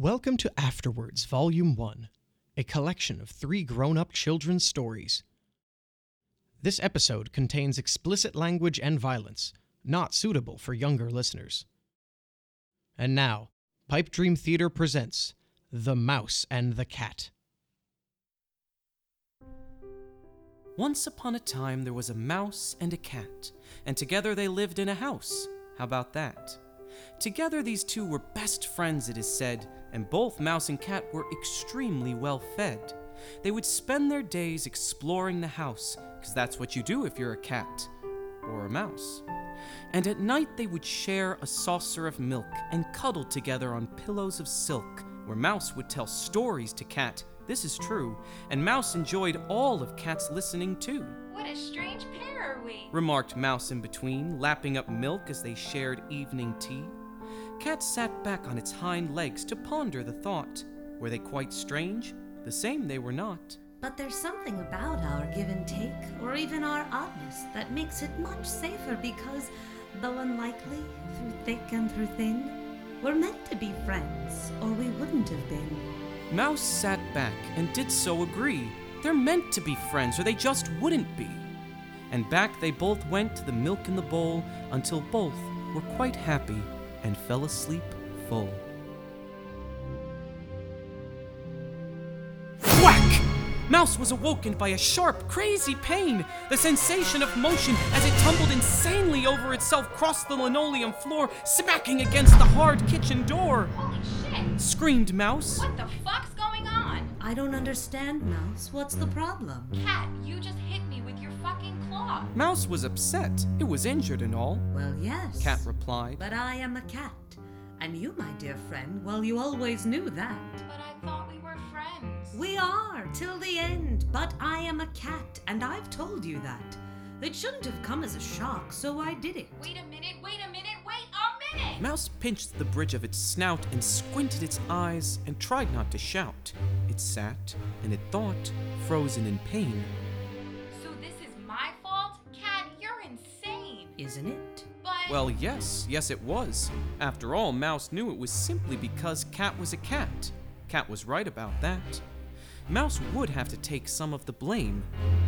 Welcome to Afterwards, Volume 1, a collection of three grown up children's stories. This episode contains explicit language and violence, not suitable for younger listeners. And now, Pipe Dream Theater presents The Mouse and the Cat. Once upon a time, there was a mouse and a cat, and together they lived in a house. How about that? Together, these two were best friends, it is said, and both mouse and cat were extremely well fed. They would spend their days exploring the house, because that's what you do if you're a cat or a mouse. And at night, they would share a saucer of milk and cuddle together on pillows of silk, where Mouse would tell stories to Cat. This is true, and Mouse enjoyed all of Cat's listening too What a strange pair are we? remarked Mouse in between, lapping up milk as they shared evening tea. Cat sat back on its hind legs to ponder the thought. Were they quite strange? The same they were not. But there's something about our give and take, or even our oddness, that makes it much safer because, though unlikely, through thick and through thin, we're meant to be friends, or we wouldn't have been. Mouse sat back and did so agree. They're meant to be friends, or they just wouldn't be. And back they both went to the milk in the bowl until both were quite happy and fell asleep full. Whack! Mouse was awoken by a sharp, crazy pain. The sensation of motion as it tumbled insanely over itself crossed the linoleum floor, smacking against the hard kitchen door. Holy shit! Screamed Mouse. What the fuck's going on? I don't understand, Mouse. What's the hmm. problem? Cat, you just fucking. Mouse was upset. It was injured and all. Well, yes. Cat replied. But I am a cat. And you, my dear friend, well, you always knew that. But I thought we were friends. We are, till the end. But I am a cat, and I've told you that. It shouldn't have come as a shock, so I did it. Wait a minute, wait a minute, wait a minute! Mouse pinched the bridge of its snout and squinted its eyes and tried not to shout. It sat and it thought, frozen in pain. Isn't it? But Well, yes, yes, it was. After all, Mouse knew it was simply because Cat was a cat. Cat was right about that. Mouse would have to take some of the blame.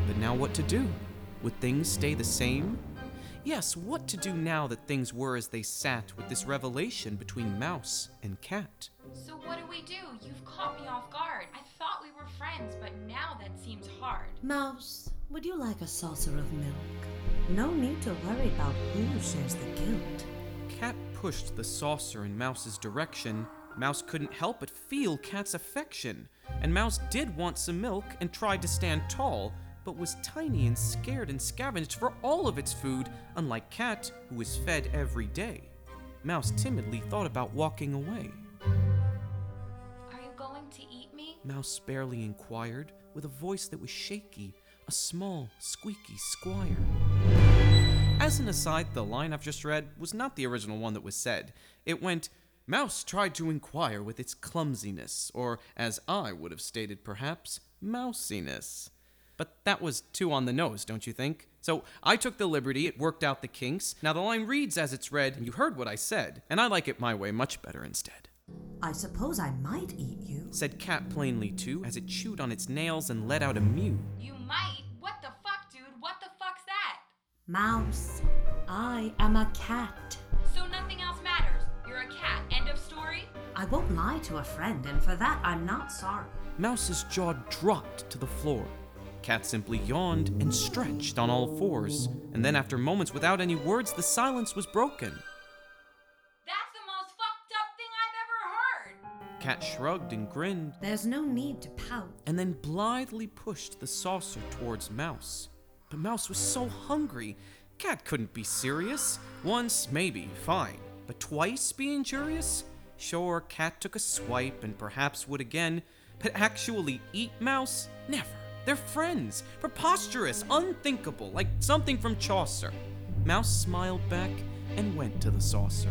But now what to do? Would things stay the same? Yes, what to do now that things were as they sat with this revelation between Mouse and Cat? so what do we do? You've caught me off guard. I thought we were friends, but now that seems hard. Mouse, would you like a saucer of milk? No need to worry about who shares the guilt. Cat pushed the saucer in Mouse's direction. Mouse couldn't help but feel Cat's affection. And Mouse did want some milk and tried to stand tall, but was tiny and scared and scavenged for all of its food, unlike Cat, who was fed every day. Mouse timidly thought about walking away. Are you going to eat me? Mouse barely inquired, with a voice that was shaky, a small, squeaky squire. As an aside, the line I've just read was not the original one that was said. It went, Mouse tried to inquire with its clumsiness, or as I would have stated perhaps, mousiness. But that was too on the nose, don't you think? So I took the liberty, it worked out the kinks. Now the line reads as it's read, and you heard what I said, and I like it my way much better instead I suppose I might eat you. said Cat plainly too, as it chewed on its nails and let out a mew. You might? What the fuck, dude? What the fuck's that? Mouse, I am a cat. So nothing else matters. You're a cat. End of story? I won't lie to a friend, and for that I'm not sorry. Mouse's jaw dropped to the floor. Cat simply yawned and stretched on all fours, and then, after moments without any words, the silence was broken. Cat shrugged and grinned, There's no need to pout. and then blithely pushed the saucer towards Mouse. But Mouse was so hungry, Cat couldn't be serious. Once, maybe, fine. But twice be injurious? Sure, Cat took a swipe and perhaps would again, but actually eat Mouse? Never. They're friends. Preposterous, unthinkable, like something from Chaucer. Mouse smiled back and went to the saucer.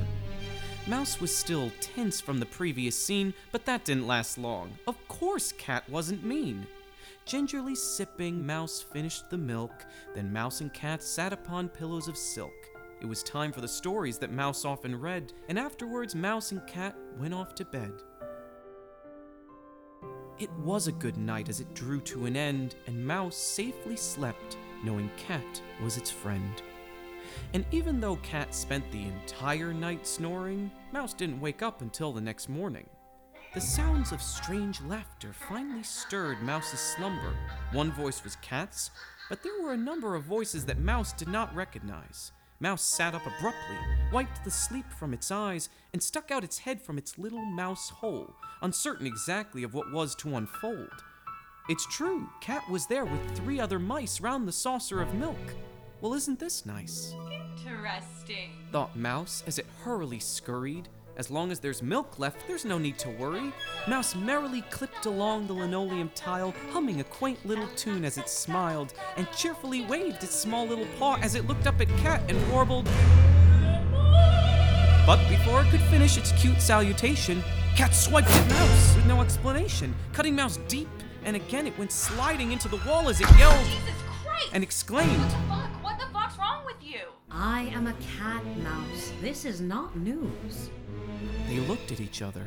Mouse was still tense from the previous scene, but that didn't last long. Of course, Cat wasn't mean. Gingerly sipping, Mouse finished the milk, then Mouse and Cat sat upon pillows of silk. It was time for the stories that Mouse often read, and afterwards Mouse and Cat went off to bed. It was a good night as it drew to an end, and Mouse safely slept, knowing Cat was its friend. And even though Cat spent the entire night snoring, Mouse didn't wake up until the next morning. The sounds of strange laughter finally stirred Mouse's slumber. One voice was Cat's, but there were a number of voices that Mouse did not recognize. Mouse sat up abruptly, wiped the sleep from its eyes, and stuck out its head from its little mouse hole, uncertain exactly of what was to unfold. It's true, Cat was there with three other mice round the saucer of milk. Well, isn't this nice? Interesting. thought Mouse as it hurriedly scurried. As long as there's milk left, there's no need to worry. Mouse merrily clipped along the linoleum tile, humming a quaint little tune as it smiled, and cheerfully waved its small little paw as it looked up at Cat and warbled. But before it could finish its cute salutation, Cat swiped at Mouse with no explanation, cutting Mouse deep, and again it went sliding into the wall as it yelled and exclaimed. I am a cat mouse. This is not news. They looked at each other.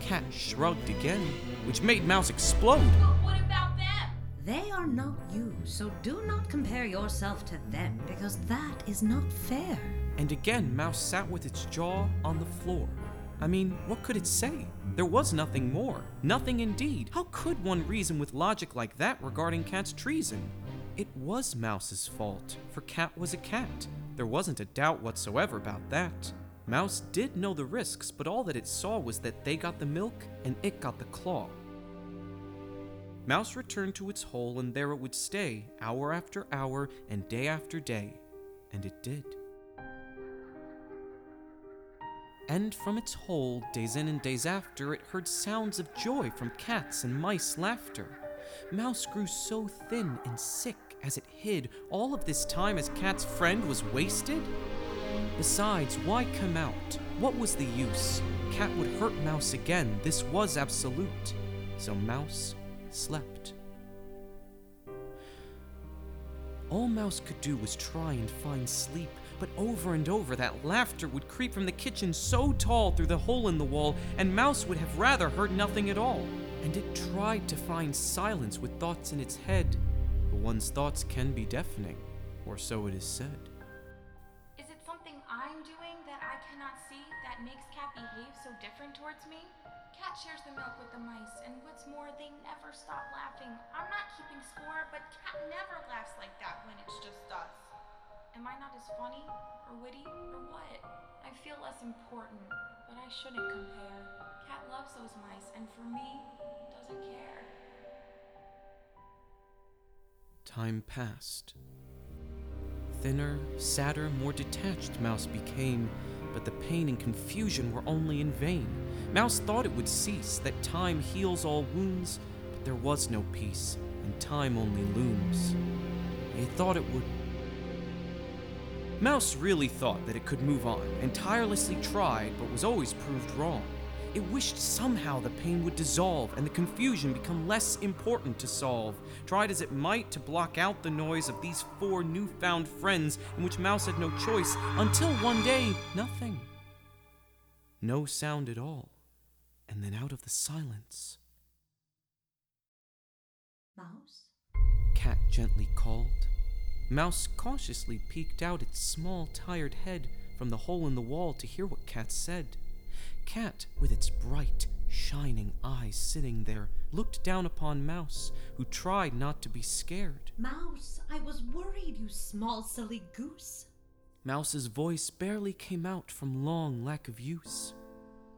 Cat shrugged again, which made Mouse explode. But what about them? They are not you, so do not compare yourself to them because that is not fair. And again, Mouse sat with its jaw on the floor. I mean, what could it say? There was nothing more. Nothing indeed. How could one reason with logic like that regarding Cat's treason? It was Mouse's fault, for Cat was a cat. There wasn't a doubt whatsoever about that. Mouse did know the risks, but all that it saw was that they got the milk and it got the claw. Mouse returned to its hole, and there it would stay, hour after hour and day after day. And it did. And from its hole, days in and days after, it heard sounds of joy from cats and mice laughter. Mouse grew so thin and sick as it hid all of this time as Cat's friend was wasted. Besides, why come out? What was the use? Cat would hurt Mouse again, this was absolute. So Mouse slept. All Mouse could do was try and find sleep, but over and over that laughter would creep from the kitchen so tall through the hole in the wall, and Mouse would have rather heard nothing at all. And it tried to find silence with thoughts in its head, but one's thoughts can be deafening, or so it is said. Is it something I'm doing that I cannot see that makes Cat behave so different towards me? Cat shares the milk with the mice, and what's more, they never stop laughing. I'm not keeping score, but Cat never laughs like that when it's just us. Am I not as funny, or witty, or what? I feel less important, but I shouldn't compare. Cat loves those mice, and for me, doesn't care. Time passed. Thinner, sadder, more detached Mouse became, but the pain and confusion were only in vain. Mouse thought it would cease, that time heals all wounds, but there was no peace, and time only looms. It thought it would. Mouse really thought that it could move on, and tirelessly tried, but was always proved wrong. It wished somehow the pain would dissolve and the confusion become less important to solve. Tried as it might to block out the noise of these four newfound friends in which Mouse had no choice, until one day, nothing. No sound at all. And then out of the silence, Mouse? Cat gently called. Mouse cautiously peeked out its small, tired head from the hole in the wall to hear what Cat said. Cat, with its bright, shining eyes sitting there, looked down upon Mouse, who tried not to be scared. Mouse, I was worried, you small silly goose. Mouse's voice barely came out from long lack of use.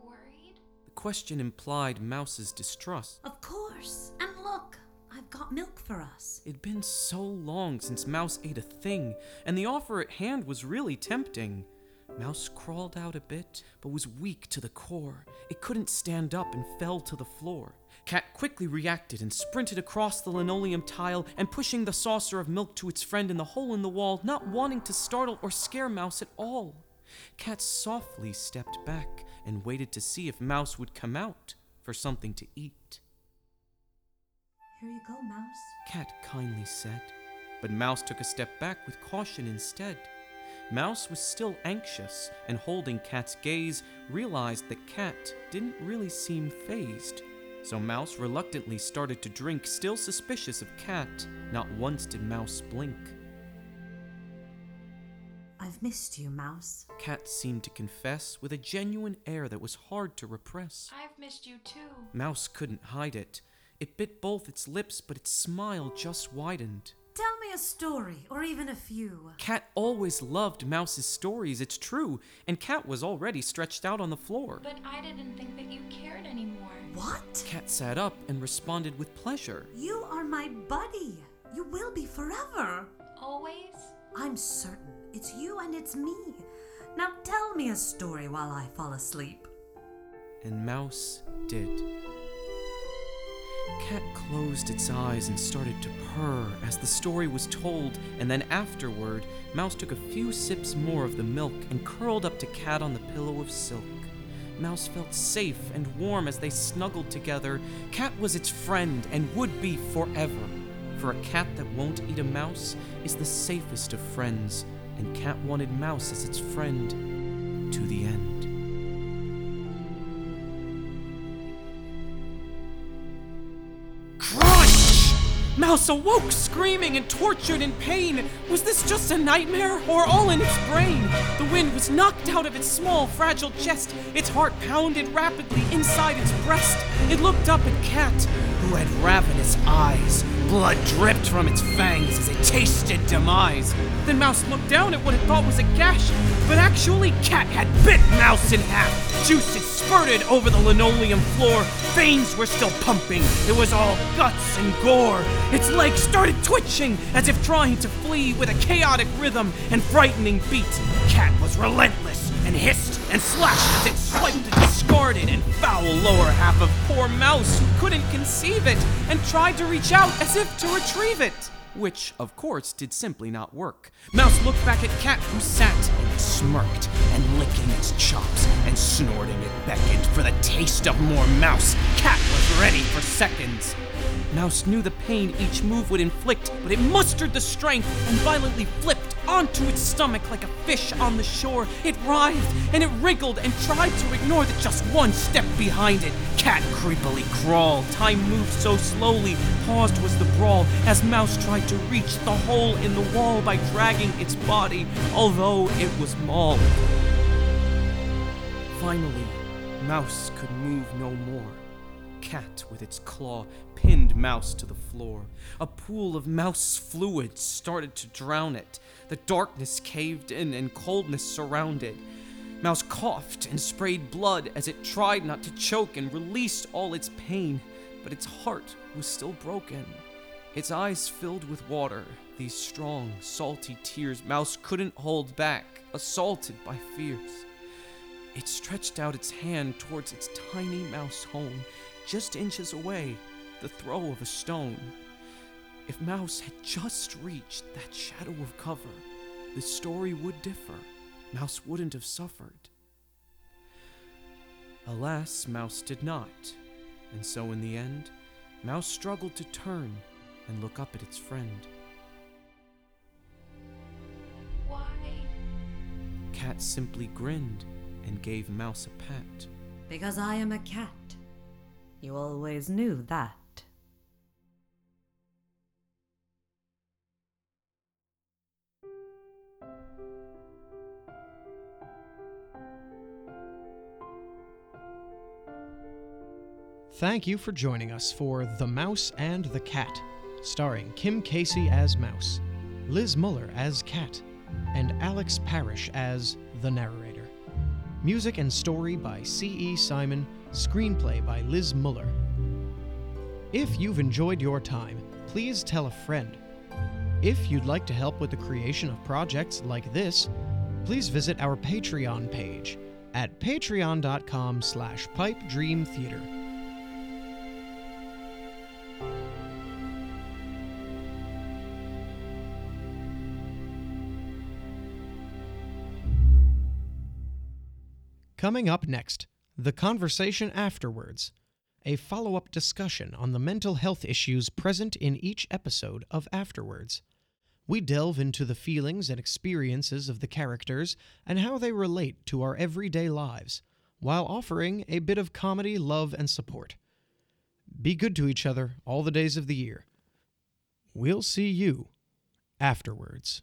Worried? The question implied Mouse's distrust. Of course. And got milk for us. It'd been so long since Mouse ate a thing, and the offer at hand was really tempting. Mouse crawled out a bit, but was weak to the core. It couldn't stand up and fell to the floor. Cat quickly reacted and sprinted across the linoleum tile and pushing the saucer of milk to its friend in the hole in the wall, not wanting to startle or scare Mouse at all. Cat softly stepped back and waited to see if Mouse would come out for something to eat. Here you go, Mouse. Cat kindly said, but Mouse took a step back with caution instead. Mouse was still anxious, and holding Cat's gaze, realized that Cat didn't really seem phased. So Mouse reluctantly started to drink, still suspicious of Cat. Not once did Mouse blink. I've missed you, Mouse. Cat seemed to confess with a genuine air that was hard to repress. I've missed you too. Mouse couldn't hide it. It bit both its lips, but its smile just widened. Tell me a story, or even a few. Cat always loved Mouse's stories, it's true, and Cat was already stretched out on the floor. But I didn't think that you cared anymore. What? Cat sat up and responded with pleasure. You are my buddy. You will be forever. Always? I'm certain it's you and it's me. Now tell me a story while I fall asleep. And Mouse did. Cat closed its eyes and started to purr as the story was told, and then afterward, Mouse took a few sips more of the milk and curled up to Cat on the pillow of silk. Mouse felt safe and warm as they snuggled together. Cat was its friend and would be forever. For a cat that won't eat a mouse is the safest of friends, and Cat wanted Mouse as its friend to the end. Mouse awoke, screaming and tortured in pain. Was this just a nightmare, or all in its brain? The wind was knocked out of its small, fragile chest. Its heart pounded rapidly inside its breast. It looked up at Cat, who had ravenous eyes. Blood dripped from its fangs as it tasted demise. Then Mouse looked down at what it thought was a gash, but actually, Cat had bit Mouse in half. Juices spurted over the linoleum floor. Veins were still pumping. It was all guts and gore. Its legs started twitching as if trying to flee with a chaotic rhythm and frightening beat. Cat was relentless and hissed and slashed as it swiped the discarded and foul lower half of poor Mouse who couldn't conceive it and tried to reach out as if to retrieve it. Which, of course, did simply not work. Mouse looked back at Cat, who sat and smirked and licking its chops and snorting it beckoned for the taste of more mouse. Cat was ready for seconds. Mouse knew the pain each move would inflict, but it mustered the strength and violently flipped onto its stomach like a fish on the shore. It writhed and it wriggled and tried to ignore that just one step behind it. Cat creepily crawled. Time moved so slowly. Paused was the brawl as Mouse tried to reach the hole in the wall by dragging its body, although it was mauled. Finally, Mouse could move no more. Cat, with its claw, pinned Mouse to the floor. A pool of mouse fluid started to drown it. The darkness caved in and coldness surrounded. Mouse coughed and sprayed blood as it tried not to choke and released all its pain, but its heart was still broken. Its eyes filled with water, these strong, salty tears Mouse couldn't hold back, assaulted by fears. It stretched out its hand towards its tiny mouse home, just inches away, the throw of a stone. If Mouse had just reached that shadow of cover, the story would differ. Mouse wouldn't have suffered. Alas, Mouse did not, and so in the end, Mouse struggled to turn and look up at its friend. Why? Cat simply grinned and gave Mouse a pat. Because I am a cat. You always knew that. Thank you for joining us for The Mouse and the Cat, starring Kim Casey as Mouse, Liz Muller as Cat, and Alex Parrish as the narrator. Music and story by C.E. Simon, screenplay by Liz Muller. If you've enjoyed your time, please tell a friend. If you'd like to help with the creation of projects like this, please visit our Patreon page at patreon.com slash pipedreamtheatre. Coming up next, the conversation afterwards, a follow up discussion on the mental health issues present in each episode of Afterwards. We delve into the feelings and experiences of the characters and how they relate to our everyday lives, while offering a bit of comedy, love, and support. be good to each other all the days of the year. We'll see you afterwards.